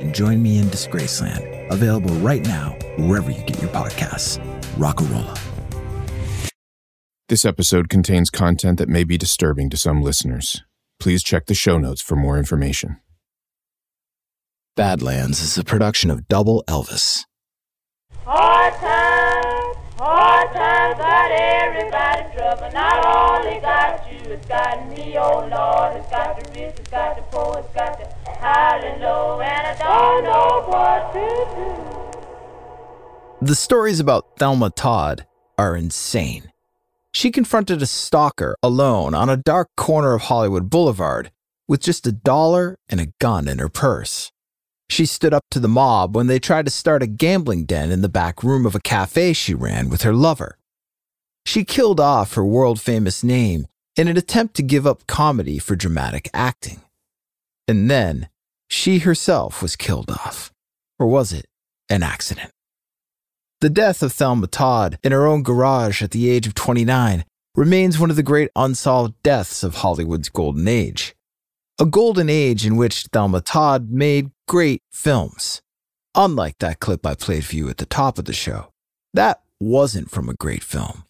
and join me in Disgraceland. Available right now, wherever you get your podcasts. Rockarola. This episode contains content that may be disturbing to some listeners. Please check the show notes for more information. Badlands is a production of Double Elvis. Hard times, hard times got everybody in trouble. Not only got you, it's got me, oh Lord. It's got the rich, it's got the poor, it's got the The stories about Thelma Todd are insane. She confronted a stalker alone on a dark corner of Hollywood Boulevard with just a dollar and a gun in her purse. She stood up to the mob when they tried to start a gambling den in the back room of a cafe she ran with her lover. She killed off her world famous name in an attempt to give up comedy for dramatic acting. And then she herself was killed off. Or was it an accident? The death of Thelma Todd in her own garage at the age of 29 remains one of the great unsolved deaths of Hollywood's golden age. A golden age in which Thelma Todd made great films. Unlike that clip I played for you at the top of the show, that wasn't from a great film.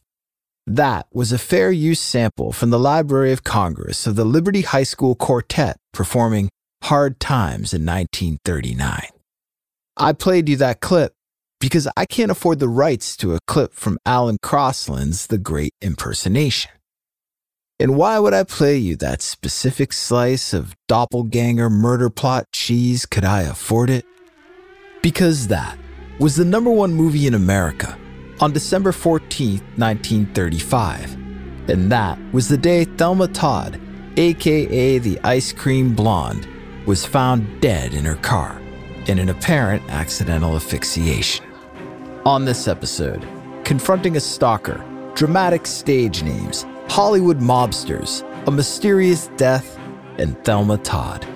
That was a fair use sample from the Library of Congress of the Liberty High School Quartet performing Hard Times in 1939. I played you that clip because I can't afford the rights to a clip from Alan Crosland's The Great Impersonation. And why would I play you that specific slice of doppelganger murder plot cheese could I afford it? Because that was the number one movie in America on December 14, 1935. And that was the day Thelma Todd, aka the Ice Cream Blonde, was found dead in her car in an apparent accidental asphyxiation. On this episode, confronting a stalker, dramatic stage names, Hollywood mobsters, a mysterious death, and Thelma Todd.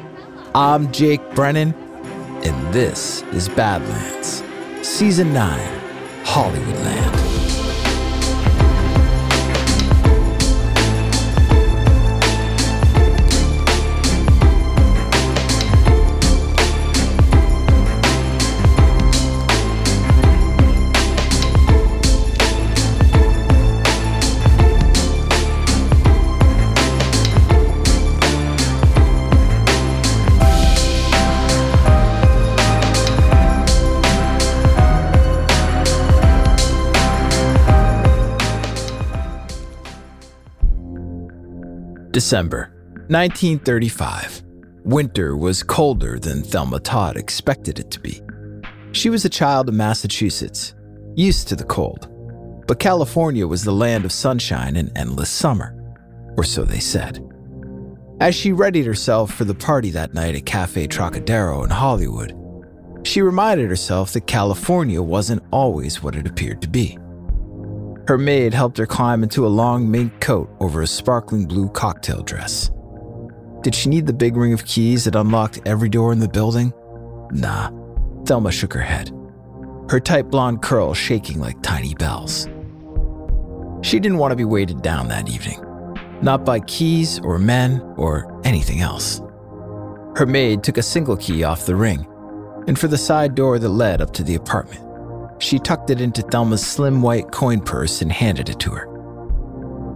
I'm Jake Brennan, and this is Badlands, Season 9, Hollywoodland. December 1935. Winter was colder than Thelma Todd expected it to be. She was a child of Massachusetts, used to the cold. But California was the land of sunshine and endless summer, or so they said. As she readied herself for the party that night at Cafe Trocadero in Hollywood, she reminded herself that California wasn't always what it appeared to be. Her maid helped her climb into a long mink coat over a sparkling blue cocktail dress. Did she need the big ring of keys that unlocked every door in the building? Nah. Thelma shook her head, her tight blonde curls shaking like tiny bells. She didn't want to be weighted down that evening, not by keys or men or anything else. Her maid took a single key off the ring, and for the side door that led up to the apartment. She tucked it into Thelma's slim white coin purse and handed it to her.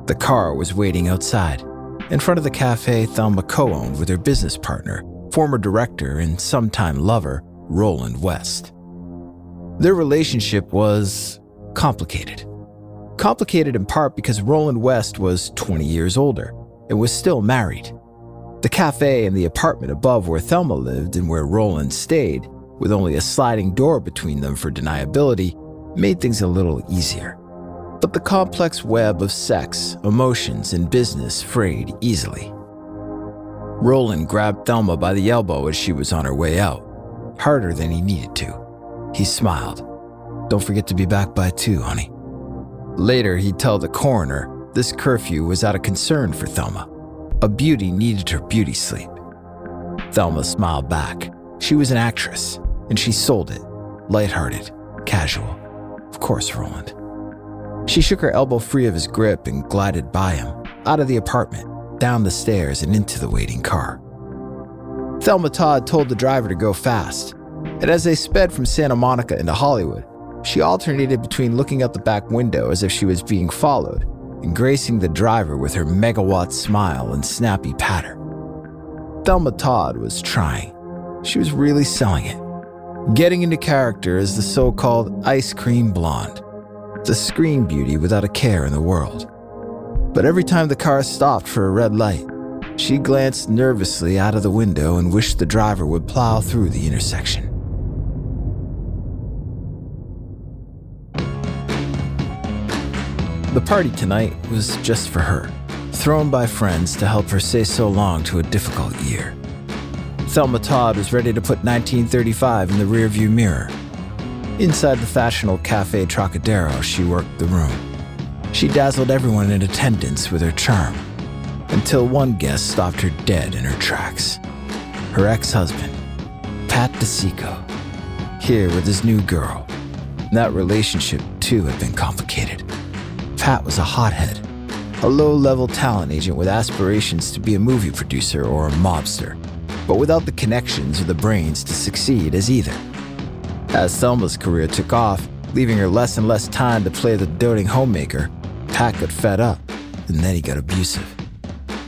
The car was waiting outside, in front of the cafe Thelma co owned with her business partner, former director and sometime lover, Roland West. Their relationship was complicated. Complicated in part because Roland West was 20 years older and was still married. The cafe and the apartment above where Thelma lived and where Roland stayed, with only a sliding door between them for deniability, made things a little easier. But the complex web of sex, emotions, and business frayed easily. Roland grabbed Thelma by the elbow as she was on her way out, harder than he needed to. He smiled. Don't forget to be back by two, honey. Later, he'd tell the coroner this curfew was out of concern for Thelma. A beauty needed her beauty sleep. Thelma smiled back. She was an actress, and she sold it. Lighthearted, casual. Of course, Roland. She shook her elbow free of his grip and glided by him, out of the apartment, down the stairs, and into the waiting car. Thelma Todd told the driver to go fast, and as they sped from Santa Monica into Hollywood, she alternated between looking out the back window as if she was being followed and gracing the driver with her megawatt smile and snappy patter. Thelma Todd was trying. She was really selling it. Getting into character as the so called ice cream blonde, the screen beauty without a care in the world. But every time the car stopped for a red light, she glanced nervously out of the window and wished the driver would plow through the intersection. The party tonight was just for her, thrown by friends to help her say so long to a difficult year. Thelma Todd was ready to put 1935 in the rearview mirror. Inside the fashionable Cafe Trocadero, she worked the room. She dazzled everyone in attendance with her charm, until one guest stopped her dead in her tracks. Her ex husband, Pat DiCicco, here with his new girl. That relationship, too, had been complicated. Pat was a hothead, a low level talent agent with aspirations to be a movie producer or a mobster, but without the connections or the brains to succeed as either. As Thelma's career took off, leaving her less and less time to play the doting homemaker, Pat got fed up, and then he got abusive.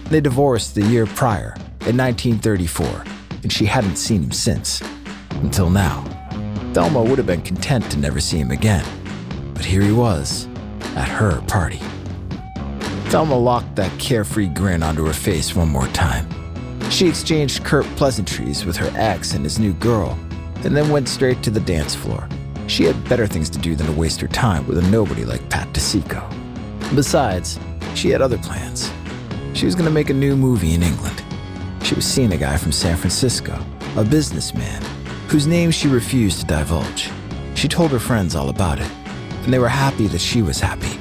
They divorced the year prior, in 1934, and she hadn't seen him since. Until now. Thelma would have been content to never see him again. But here he was, at her party. Thelma locked that carefree grin onto her face one more time. She exchanged curt pleasantries with her ex and his new girl, and then went straight to the dance floor. She had better things to do than to waste her time with a nobody like Pat DiCicco. Besides, she had other plans. She was going to make a new movie in England. She was seeing a guy from San Francisco, a businessman, whose name she refused to divulge. She told her friends all about it, and they were happy that she was happy.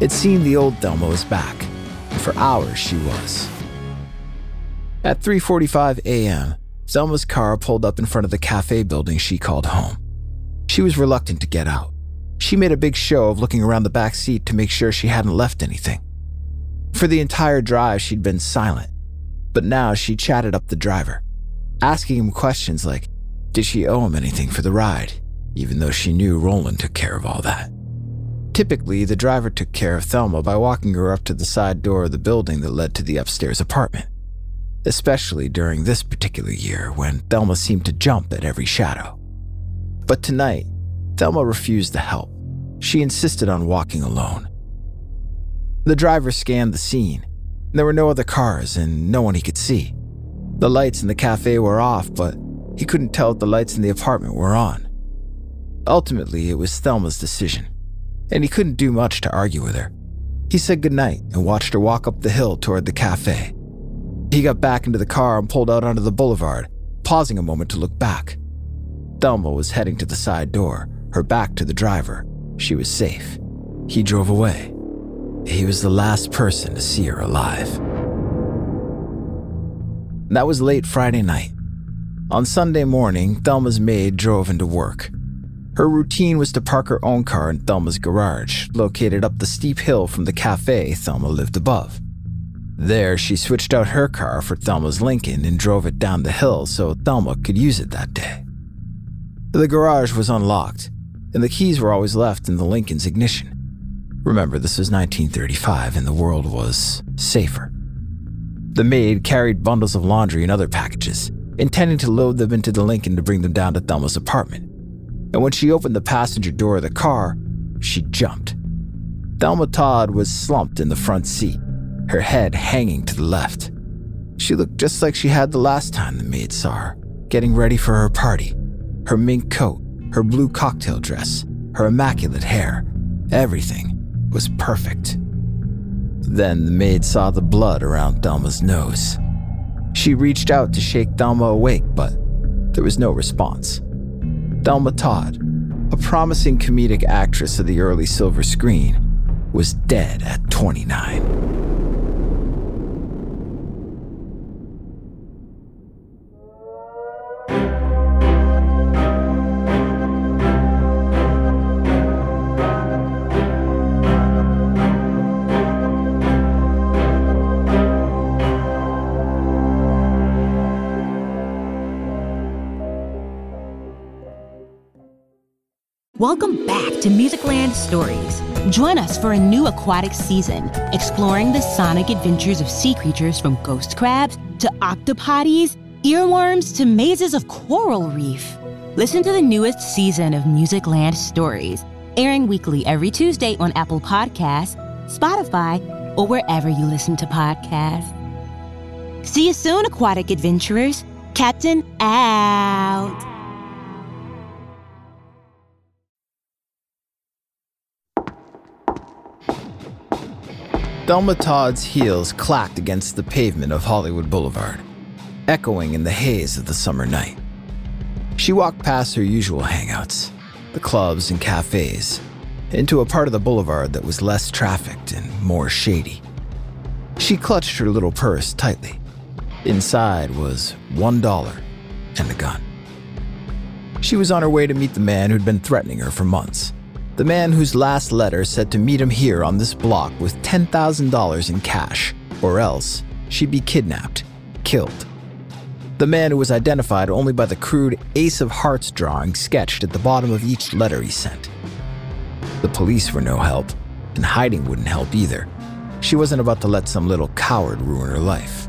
It seemed the old Thelma was back, and for hours she was. At 3:45 a.m., Thelma's car pulled up in front of the cafe building she called home. She was reluctant to get out. She made a big show of looking around the back seat to make sure she hadn't left anything. For the entire drive, she'd been silent, but now she chatted up the driver, asking him questions like, did she owe him anything for the ride, even though she knew Roland took care of all that. Typically, the driver took care of Thelma by walking her up to the side door of the building that led to the upstairs apartment, especially during this particular year when Thelma seemed to jump at every shadow. But tonight, Thelma refused the help. She insisted on walking alone. The driver scanned the scene. There were no other cars and no one he could see. The lights in the cafe were off, but he couldn't tell if the lights in the apartment were on. Ultimately, it was Thelma's decision, and he couldn't do much to argue with her. He said goodnight and watched her walk up the hill toward the cafe. He got back into the car and pulled out onto the boulevard, pausing a moment to look back. Thelma was heading to the side door, her back to the driver. She was safe. He drove away. He was the last person to see her alive. That was late Friday night. On Sunday morning, Thelma's maid drove into work. Her routine was to park her own car in Thelma's garage, located up the steep hill from the cafe Thelma lived above. There, she switched out her car for Thelma's Lincoln and drove it down the hill so Thelma could use it that day. The garage was unlocked, and the keys were always left in the Lincoln's ignition. Remember, this was 1935 and the world was safer. The maid carried bundles of laundry and other packages, intending to load them into the Lincoln to bring them down to Thelma's apartment. And when she opened the passenger door of the car, she jumped. Thelma Todd was slumped in the front seat, her head hanging to the left. She looked just like she had the last time the maid saw her, getting ready for her party. Her mink coat, her blue cocktail dress, her immaculate hair, everything was perfect. Then the maid saw the blood around Thelma's nose. She reached out to shake Thelma awake, but there was no response. Thelma Todd, a promising comedic actress of the early silver screen, was dead at 29. Welcome back to Musicland Stories. Join us for a new aquatic season, exploring the sonic adventures of sea creatures from ghost crabs to octopodes, earworms to mazes of coral reef. Listen to the newest season of Musicland Stories, airing weekly every Tuesday on Apple Podcasts, Spotify, or wherever you listen to podcasts. See you soon, aquatic adventurers. Captain out. Thelma Todd's heels clacked against the pavement of Hollywood Boulevard, echoing in the haze of the summer night. She walked past her usual hangouts, the clubs and cafes, into a part of the boulevard that was less trafficked and more shady. She clutched her little purse tightly. Inside was one dollar and a gun. She was on her way to meet the man who'd been threatening her for months. The man whose last letter said to meet him here on this block with $10,000 in cash, or else she'd be kidnapped, killed. The man who was identified only by the crude Ace of Hearts drawing sketched at the bottom of each letter he sent. The police were no help, and hiding wouldn't help either. She wasn't about to let some little coward ruin her life.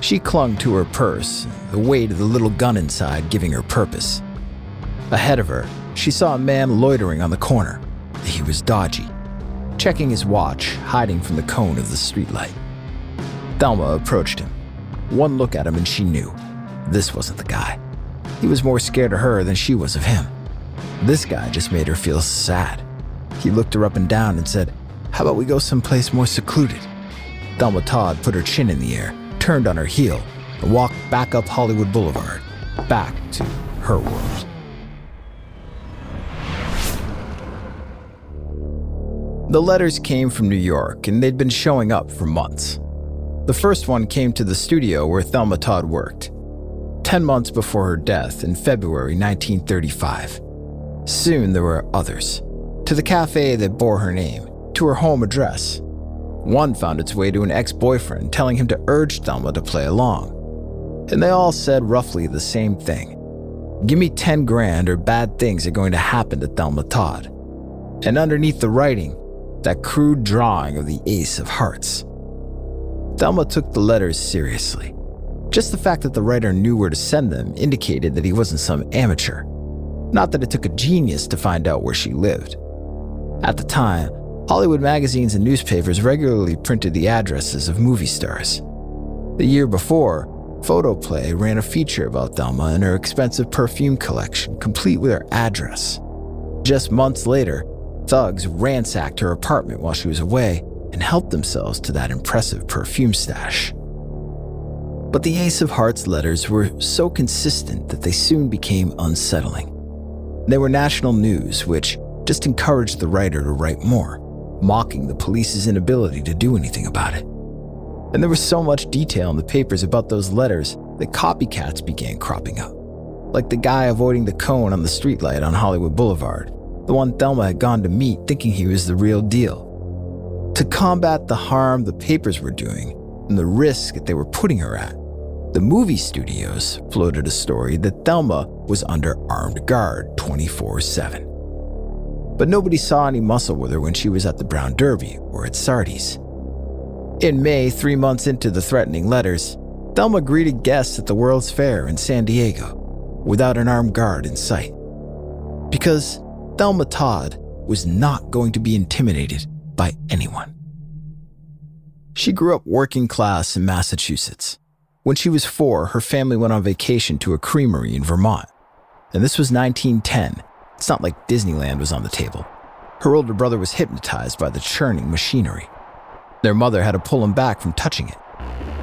She clung to her purse, the weight of the little gun inside giving her purpose. Ahead of her, she saw a man loitering on the corner. He was dodgy, checking his watch, hiding from the cone of the streetlight. Thelma approached him. One look at him and she knew this wasn't the guy. He was more scared of her than she was of him. This guy just made her feel sad. He looked her up and down and said, How about we go someplace more secluded? Thelma Todd put her chin in the air, turned on her heel, and walked back up Hollywood Boulevard, back to her world. The letters came from New York, and they'd been showing up for months. The first one came to the studio where Thelma Todd worked, 10 months before her death in February 1935. Soon there were others, to the cafe that bore her name, to her home address. One found its way to an ex boyfriend telling him to urge Thelma to play along. And they all said roughly the same thing Give me 10 grand or bad things are going to happen to Thelma Todd. And underneath the writing, that crude drawing of the Ace of Hearts. Thelma took the letters seriously. Just the fact that the writer knew where to send them indicated that he wasn't some amateur. Not that it took a genius to find out where she lived. At the time, Hollywood magazines and newspapers regularly printed the addresses of movie stars. The year before, Photoplay ran a feature about Thelma and her expensive perfume collection, complete with her address. Just months later, Thugs ransacked her apartment while she was away and helped themselves to that impressive perfume stash. But the Ace of Hearts letters were so consistent that they soon became unsettling. They were national news, which just encouraged the writer to write more, mocking the police's inability to do anything about it. And there was so much detail in the papers about those letters that copycats began cropping up, like the guy avoiding the cone on the streetlight on Hollywood Boulevard, the one Thelma had gone to meet thinking he was the real deal. To combat the harm the papers were doing and the risk that they were putting her at, the movie studios floated a story that Thelma was under armed guard 24 7. But nobody saw any muscle with her when she was at the Brown Derby or at Sardi's. In May, three months into the threatening letters, Thelma greeted guests at the World's Fair in San Diego without an armed guard in sight. Because Thelma Todd was not going to be intimidated by anyone. She grew up working class in Massachusetts. When she was four, her family went on vacation to a creamery in Vermont. And this was 1910. It's not like Disneyland was on the table. Her older brother was hypnotized by the churning machinery. Their mother had to pull him back from touching it.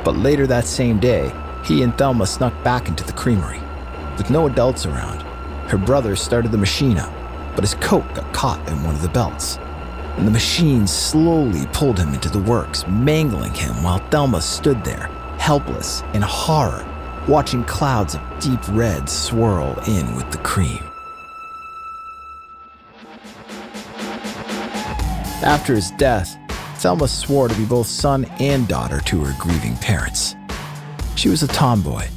But later that same day, he and Thelma snuck back into the creamery. With no adults around, her brother started the machine up, but his coat got caught in one of the belts. And the machine slowly pulled him into the works, mangling him while Thelma stood there, helpless in horror, watching clouds of deep red swirl in with the cream. After his death, Thelma swore to be both son and daughter to her grieving parents. She was a tomboy,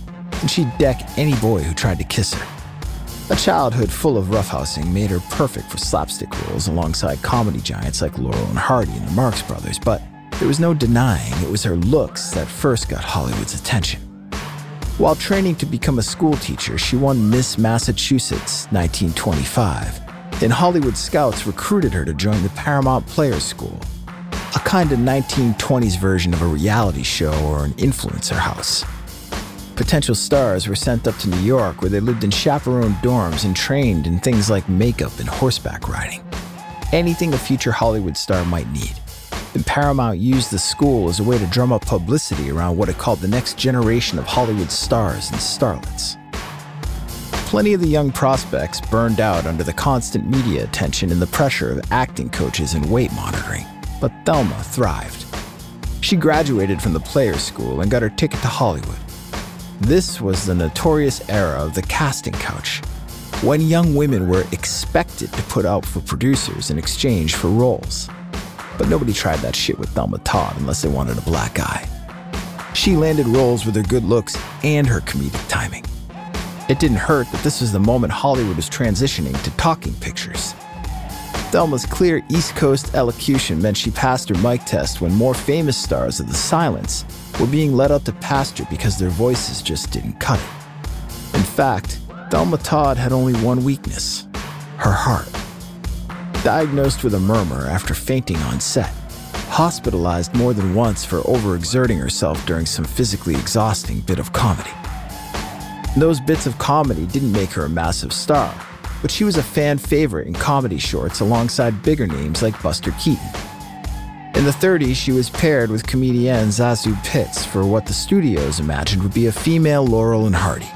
and she'd deck any boy who tried to kiss her. A childhood full of roughhousing made her perfect for slapstick roles alongside comedy giants like Laurel and Hardy and the Marx Brothers, but there was no denying it was her looks that first got Hollywood's attention. While training to become a schoolteacher, she won Miss Massachusetts 1925, and Hollywood scouts recruited her to join the Paramount Players School, a kind of 1920s version of a reality show or an influencer house. Potential stars were sent up to New York where they lived in chaperoned dorms and trained in things like makeup and horseback riding. Anything a future Hollywood star might need. And Paramount used the school as a way to drum up publicity around what it called the next generation of Hollywood stars and starlets. Plenty of the young prospects burned out under the constant media attention and the pressure of acting coaches and weight monitoring, but Thelma thrived. She graduated from the Players School and got her ticket to Hollywood. This was the notorious era of the casting couch, when young women were expected to put out for producers in exchange for roles. But nobody tried that shit with Thelma Todd unless they wanted a black eye. She landed roles with her good looks and her comedic timing. It didn't hurt that this was the moment Hollywood was transitioning to talking pictures. Thelma's clear East Coast elocution meant she passed her mic test when more famous stars of the silence were being led out to pasture because their voices just didn't cut it. In fact, Thelma Todd had only one weakness her heart. Diagnosed with a murmur after fainting on set, hospitalized more than once for overexerting herself during some physically exhausting bit of comedy. Those bits of comedy didn't make her a massive star, but she was a fan favorite in comedy shorts alongside bigger names like Buster Keaton. In the 30s, she was paired with comedian ZaSu Pitts for what the studios imagined would be a female Laurel and Hardy.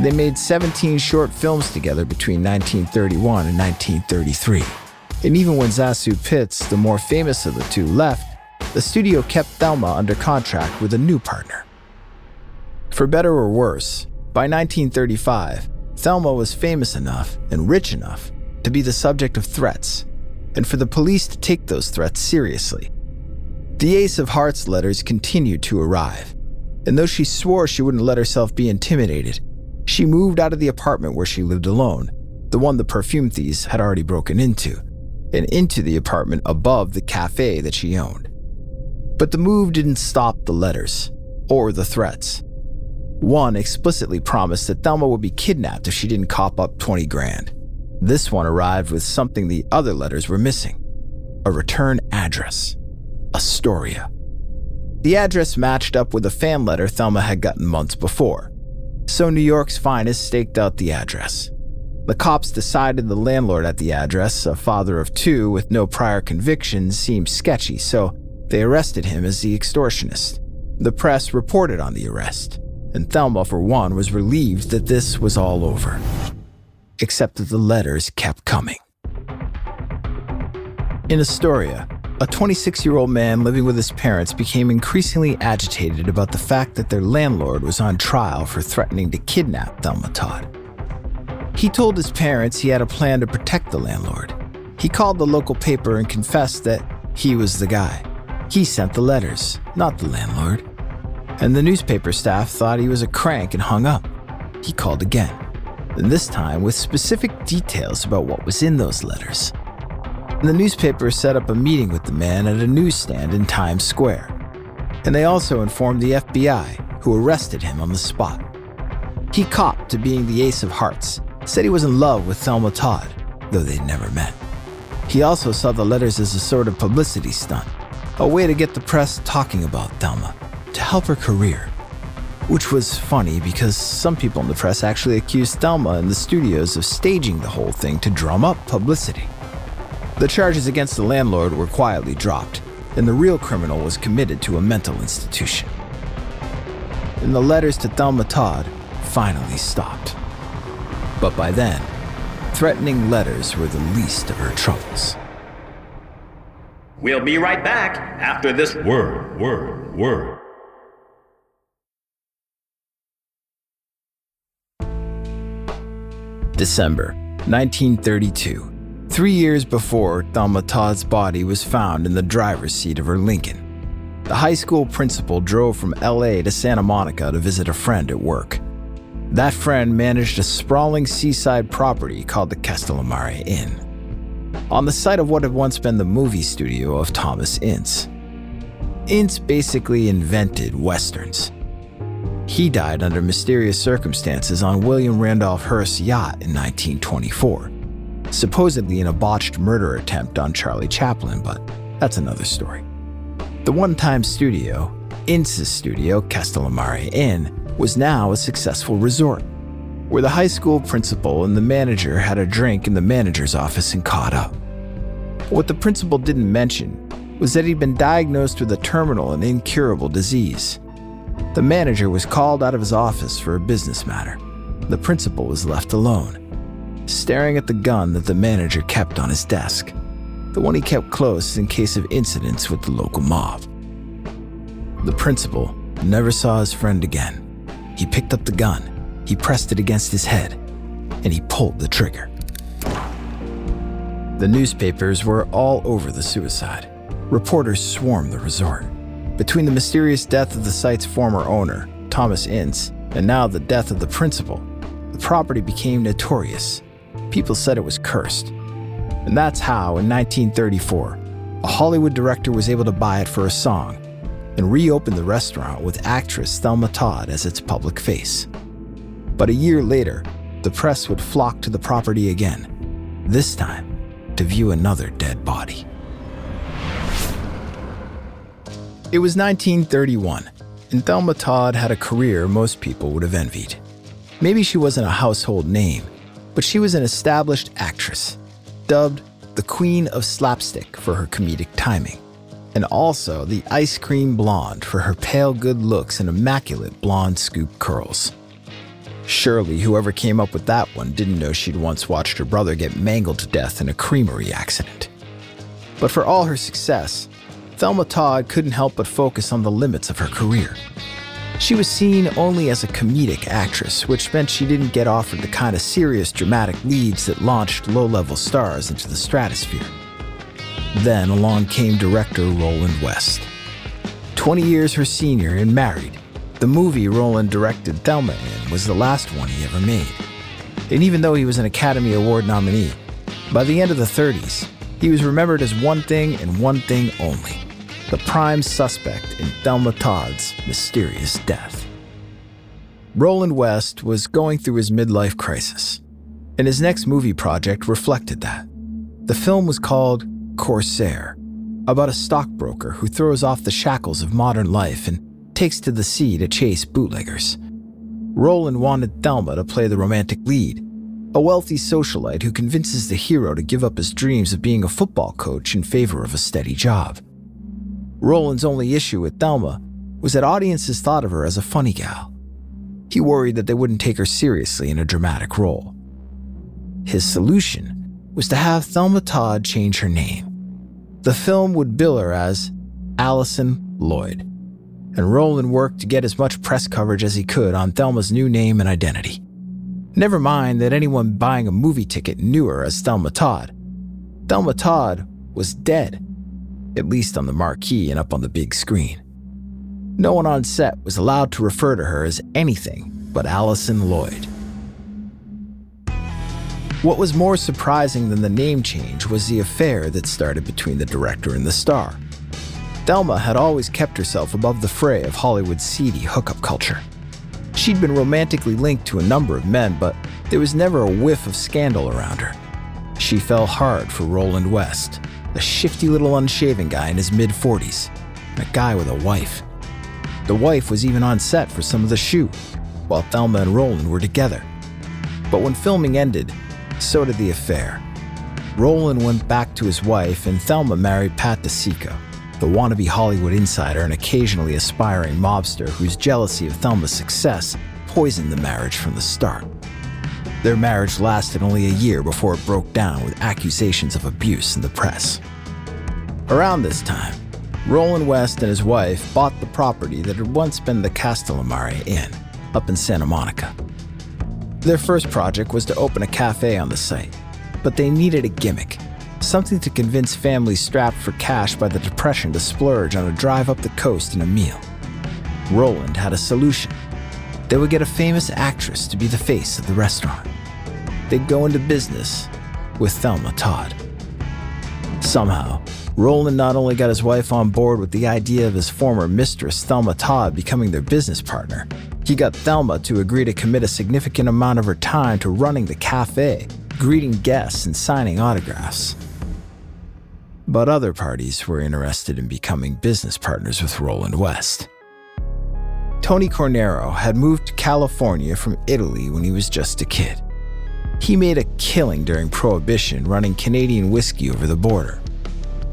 They made 17 short films together between 1931 and 1933. And even when ZaSu Pitts, the more famous of the two, left, the studio kept Thelma under contract with a new partner. For better or worse, by 1935, Thelma was famous enough and rich enough to be the subject of threats and for the police to take those threats seriously. The Ace of Hearts letters continued to arrive, and though she swore she wouldn't let herself be intimidated, she moved out of the apartment where she lived alone, the one the perfume thieves had already broken into, and into the apartment above the cafe that she owned. But the move didn't stop the letters or the threats. One explicitly promised that Thelma would be kidnapped if she didn't cop up 20 grand. This one arrived with something the other letters were missing a return address Astoria. The address matched up with a fan letter Thelma had gotten months before, so New York's finest staked out the address. The cops decided the landlord at the address, a father of two with no prior convictions, seemed sketchy, so they arrested him as the extortionist. The press reported on the arrest, and Thelma, for one, was relieved that this was all over except that the letters kept coming. In Astoria, a 26 year old man living with his parents became increasingly agitated about the fact that their landlord was on trial for threatening to kidnap Thelma Todd. He told his parents he had a plan to protect the landlord. He called the local paper and confessed that he was the guy. He sent the letters, not the landlord. And the newspaper staff thought he was a crank and hung up. He called again this time with specific details about what was in those letters. The newspaper set up a meeting with the man at a newsstand in Times Square, and they also informed the FBI, who arrested him on the spot. He copped to being the Ace of Hearts, said he was in love with Thelma Todd, though they'd never met. He also saw the letters as a sort of publicity stunt, a way to get the press talking about Thelma, to help her career. Which was funny because some people in the press actually accused Thelma and the studios of staging the whole thing to drum up publicity. The charges against the landlord were quietly dropped, and the real criminal was committed to a mental institution. And the letters to Thelma Todd finally stopped. But by then, threatening letters were the least of her troubles. We'll be right back after this word, word, word. December 1932. Three years before, Thelma Todd's body was found in the driver's seat of her Lincoln. The high school principal drove from LA to Santa Monica to visit a friend at work. That friend managed a sprawling seaside property called the Castellammare Inn, on the site of what had once been the movie studio of Thomas Ince. Ince basically invented westerns. He died under mysterious circumstances on William Randolph Hearst's yacht in 1924 supposedly in a botched murder attempt on Charlie Chaplin, but that's another story. The one time studio, Ince's studio, Castellammare Inn, was now a successful resort, where the high school principal and the manager had a drink in the manager's office and caught up. What the principal didn't mention was that he'd been diagnosed with a terminal and incurable disease. The manager was called out of his office for a business matter. The principal was left alone staring at the gun that the manager kept on his desk, the one he kept close in case of incidents with the local mob. The principal never saw his friend again. He picked up the gun, he pressed it against his head, and he pulled the trigger. The newspapers were all over the suicide. Reporters swarmed the resort. Between the mysterious death of the site's former owner, Thomas Ince, and now the death of the principal, the property became notorious people said it was cursed. And that's how, in 1934, a Hollywood director was able to buy it for a song and reopen the restaurant with actress Thelma Todd as its public face. But a year later, the press would flock to the property again, this time to view another dead body. It was 1931, and Thelma Todd had a career most people would have envied. Maybe she wasn't a household name, but she was an established actress, dubbed the Queen of Slapstick for her comedic timing, and also the Ice Cream Blonde for her pale good looks and immaculate blonde scoop curls. Surely, whoever came up with that one didn't know she'd once watched her brother get mangled to death in a creamery accident. But for all her success, Thelma Todd couldn't help but focus on the limits of her career. She was seen only as a comedic actress, which meant she didn't get offered the kind of serious dramatic leads that launched low level stars into the stratosphere. Then along came director Roland West. 20 years her senior and married, the movie Roland directed Thelma in was the last one he ever made. And even though he was an Academy Award nominee, by the end of the 30s, he was remembered as one thing and one thing only the prime suspect in Thelma Todd's mysterious death. Roland West was going through his midlife crisis, and his next movie project reflected that. The film was called Corsair, about a stockbroker who throws off the shackles of modern life and takes to the sea to chase bootleggers. Roland wanted Thelma to play the romantic lead, a wealthy socialite who convinces the hero to give up his dreams of being a football coach in favor of a steady job. Roland's only issue with Thelma was that audiences thought of her as a funny gal. He worried that they wouldn't take her seriously in a dramatic role. His solution was to have Thelma Todd change her name. The film would bill her as Allison Lloyd, and Roland worked to get as much press coverage as he could on Thelma's new name and identity. Never mind that anyone buying a movie ticket knew her as Thelma Todd. Thelma Todd was dead at least on the marquee and up on the big screen. No one on set was allowed to refer to her as anything but Allison Lloyd. What was more surprising than the name change was the affair that started between the director and the star. Thelma had always kept herself above the fray of Hollywood's seedy hookup culture. She'd been romantically linked to a number of men, but there was never a whiff of scandal around her. she fell hard for Roland West, a shifty little unshaven guy in his mid 40s, and a guy with a wife. The wife was even on set for some of the shoot, while Thelma and Roland were together. But when filming ended, so did the affair. Roland went back to his wife, and Thelma married Pat DiCicco, the wannabe Hollywood insider and occasionally aspiring mobster whose jealousy of Thelma's success poisoned the marriage from the start. Their marriage lasted only a year before it broke down with accusations of abuse in the press. Around this time, Roland West and his wife bought the property that had once been the Castellammare Inn up in Santa Monica. Their first project was to open a cafe on the site, but they needed a gimmick, something to convince families strapped for cash by the Depression to splurge on a drive up the coast and a meal. Roland had a solution. They would get a famous actress to be the face of the restaurant. They'd go into business with Thelma Todd. Somehow, Roland not only got his wife on board with the idea of his former mistress, Thelma Todd, becoming their business partner, he got Thelma to agree to commit a significant amount of her time to running the cafe, greeting guests, and signing autographs. But other parties were interested in becoming business partners with Roland West. Tony Cornero had moved to California from Italy when he was just a kid. He made a killing during Prohibition running Canadian whiskey over the border.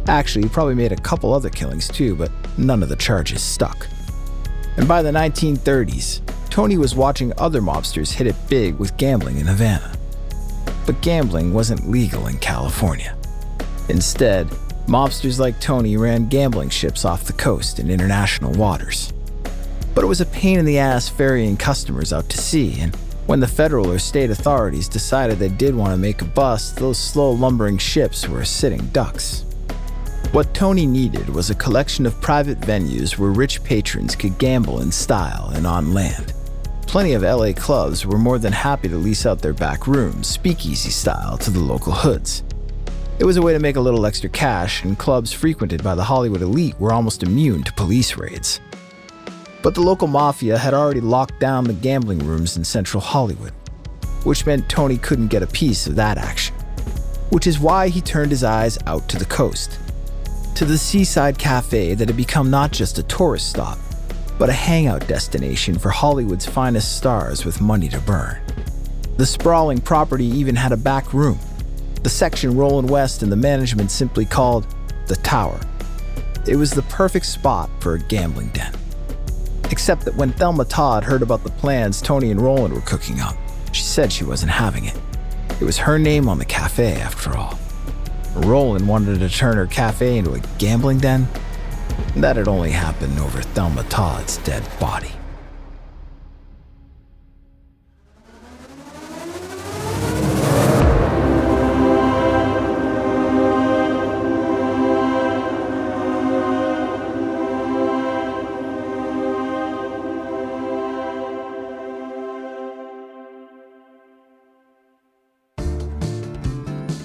Actually, he probably made a couple other killings too, but none of the charges stuck. And by the 1930s, Tony was watching other mobsters hit it big with gambling in Havana. But gambling wasn't legal in California. Instead, mobsters like Tony ran gambling ships off the coast in international waters. But it was a pain in the ass ferrying customers out to sea, and when the federal or state authorities decided they did want to make a bust, those slow lumbering ships were sitting ducks. What Tony needed was a collection of private venues where rich patrons could gamble in style and on land. Plenty of LA clubs were more than happy to lease out their back rooms, speakeasy style, to the local hoods. It was a way to make a little extra cash, and clubs frequented by the Hollywood elite were almost immune to police raids. But the local mafia had already locked down the gambling rooms in central Hollywood, which meant Tony couldn't get a piece of that action. Which is why he turned his eyes out to the coast to the seaside cafe that had become not just a tourist stop, but a hangout destination for Hollywood's finest stars with money to burn. The sprawling property even had a back room, the section Roland West and the management simply called the Tower. It was the perfect spot for a gambling den. Except that when Thelma Todd heard about the plans Tony and Roland were cooking up, she said she wasn't having it. It was her name on the cafe, after all. Roland wanted to turn her cafe into a gambling den? That had only happened over Thelma Todd's dead body.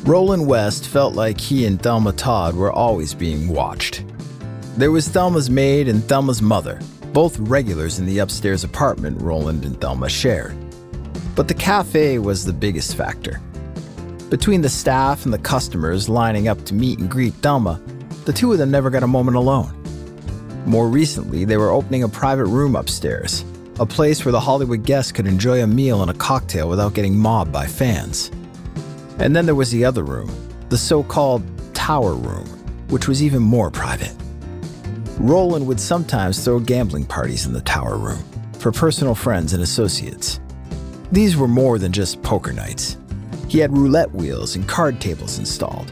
Roland West felt like he and Thelma Todd were always being watched. There was Thelma's maid and Thelma's mother, both regulars in the upstairs apartment Roland and Thelma shared. But the cafe was the biggest factor. Between the staff and the customers lining up to meet and greet Thelma, the two of them never got a moment alone. More recently, they were opening a private room upstairs, a place where the Hollywood guests could enjoy a meal and a cocktail without getting mobbed by fans. And then there was the other room, the so called tower room, which was even more private. Roland would sometimes throw gambling parties in the tower room for personal friends and associates. These were more than just poker nights. He had roulette wheels and card tables installed.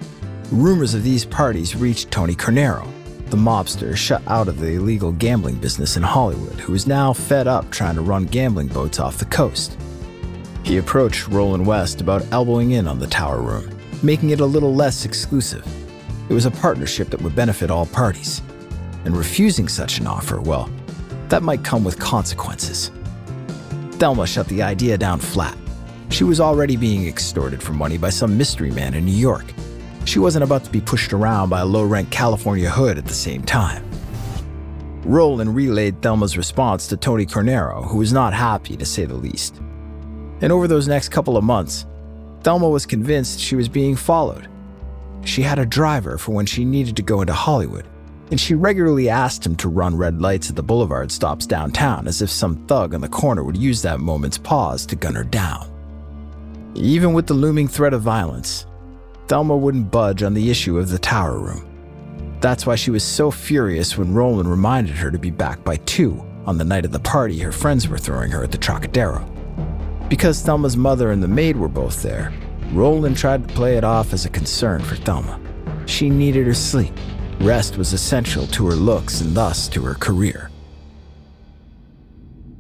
Rumors of these parties reached Tony Cornero, the mobster shut out of the illegal gambling business in Hollywood, who was now fed up trying to run gambling boats off the coast. He approached Roland West about elbowing in on the tower room, making it a little less exclusive. It was a partnership that would benefit all parties. And refusing such an offer, well, that might come with consequences. Thelma shut the idea down flat. She was already being extorted for money by some mystery man in New York. She wasn't about to be pushed around by a low rent California hood at the same time. Roland relayed Thelma's response to Tony Cornero, who was not happy to say the least. And over those next couple of months, Thelma was convinced she was being followed. She had a driver for when she needed to go into Hollywood, and she regularly asked him to run red lights at the boulevard stops downtown as if some thug on the corner would use that moment's pause to gun her down. Even with the looming threat of violence, Thelma wouldn't budge on the issue of the tower room. That's why she was so furious when Roland reminded her to be back by two on the night of the party her friends were throwing her at the Trocadero. Because Thelma's mother and the maid were both there, Roland tried to play it off as a concern for Thelma. She needed her sleep. Rest was essential to her looks and thus to her career.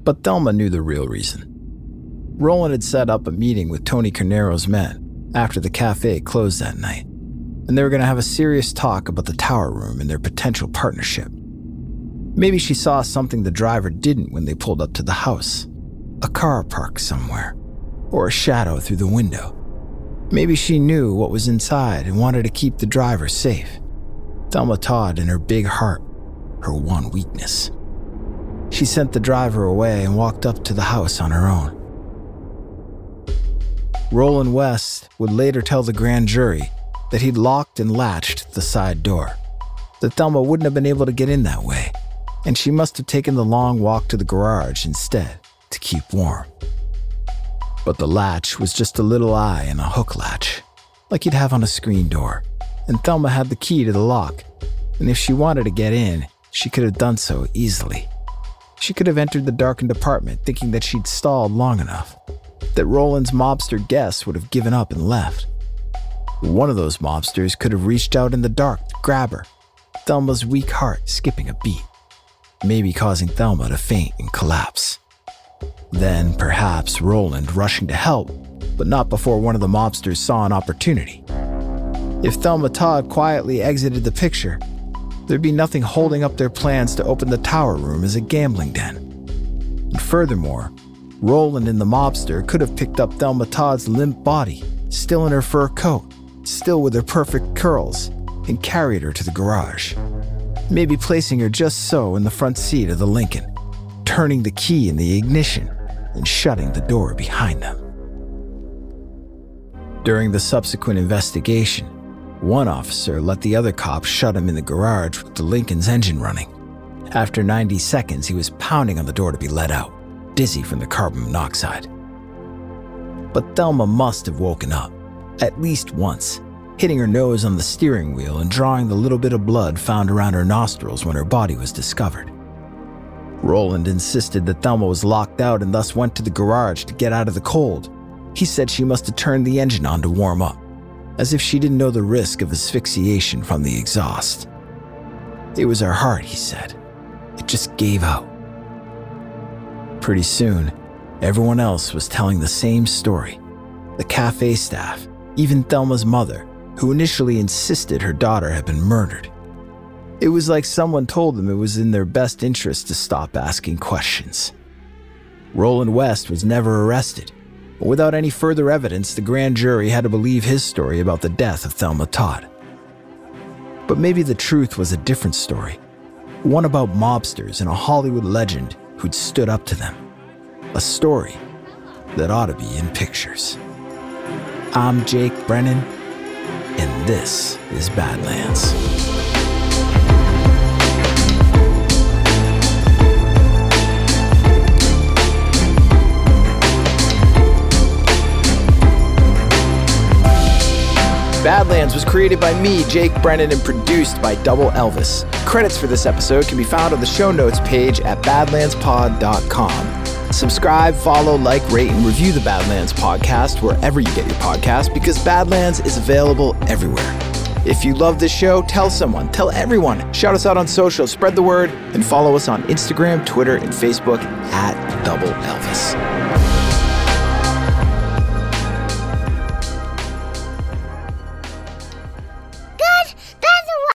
But Thelma knew the real reason. Roland had set up a meeting with Tony Cornero's men after the cafe closed that night, and they were going to have a serious talk about the tower room and their potential partnership. Maybe she saw something the driver didn't when they pulled up to the house a car parked somewhere, or a shadow through the window. Maybe she knew what was inside and wanted to keep the driver safe. Thelma Todd in her big heart, her one weakness. She sent the driver away and walked up to the house on her own. Roland West would later tell the grand jury that he'd locked and latched the side door, that Thelma wouldn't have been able to get in that way, and she must have taken the long walk to the garage instead to keep warm. But the latch was just a little eye and a hook latch, like you'd have on a screen door, and Thelma had the key to the lock, and if she wanted to get in, she could have done so easily. She could have entered the darkened apartment thinking that she'd stalled long enough, that Roland's mobster guests would have given up and left. One of those mobsters could have reached out in the dark to grab her, Thelma's weak heart skipping a beat, maybe causing Thelma to faint and collapse. Then, perhaps, Roland rushing to help, but not before one of the mobsters saw an opportunity. If Thelma Todd quietly exited the picture, there'd be nothing holding up their plans to open the tower room as a gambling den. And furthermore, Roland and the mobster could have picked up Thelma Todd's limp body, still in her fur coat, still with her perfect curls, and carried her to the garage. Maybe placing her just so in the front seat of the Lincoln, turning the key in the ignition and shutting the door behind them. During the subsequent investigation, one officer let the other cop shut him in the garage with the Lincoln's engine running. After 90 seconds, he was pounding on the door to be let out, dizzy from the carbon monoxide. But Thelma must have woken up, at least once, hitting her nose on the steering wheel and drawing the little bit of blood found around her nostrils when her body was discovered. Roland insisted that Thelma was locked out and thus went to the garage to get out of the cold. He said she must have turned the engine on to warm up, as if she didn't know the risk of asphyxiation from the exhaust. It was her heart, he said. It just gave out. Pretty soon, everyone else was telling the same story. The cafe staff, even Thelma's mother, who initially insisted her daughter had been murdered. It was like someone told them it was in their best interest to stop asking questions. Roland West was never arrested, but without any further evidence, the grand jury had to believe his story about the death of Thelma Todd. But maybe the truth was a different story one about mobsters and a Hollywood legend who'd stood up to them. A story that ought to be in pictures. I'm Jake Brennan, and this is Badlands. Badlands was created by me, Jake Brennan, and produced by Double Elvis. Credits for this episode can be found on the show notes page at badlandspod.com. Subscribe, follow, like, rate, and review the Badlands podcast wherever you get your podcast because Badlands is available everywhere. If you love this show, tell someone, tell everyone. Shout us out on social, spread the word, and follow us on Instagram, Twitter, and Facebook at Double Elvis.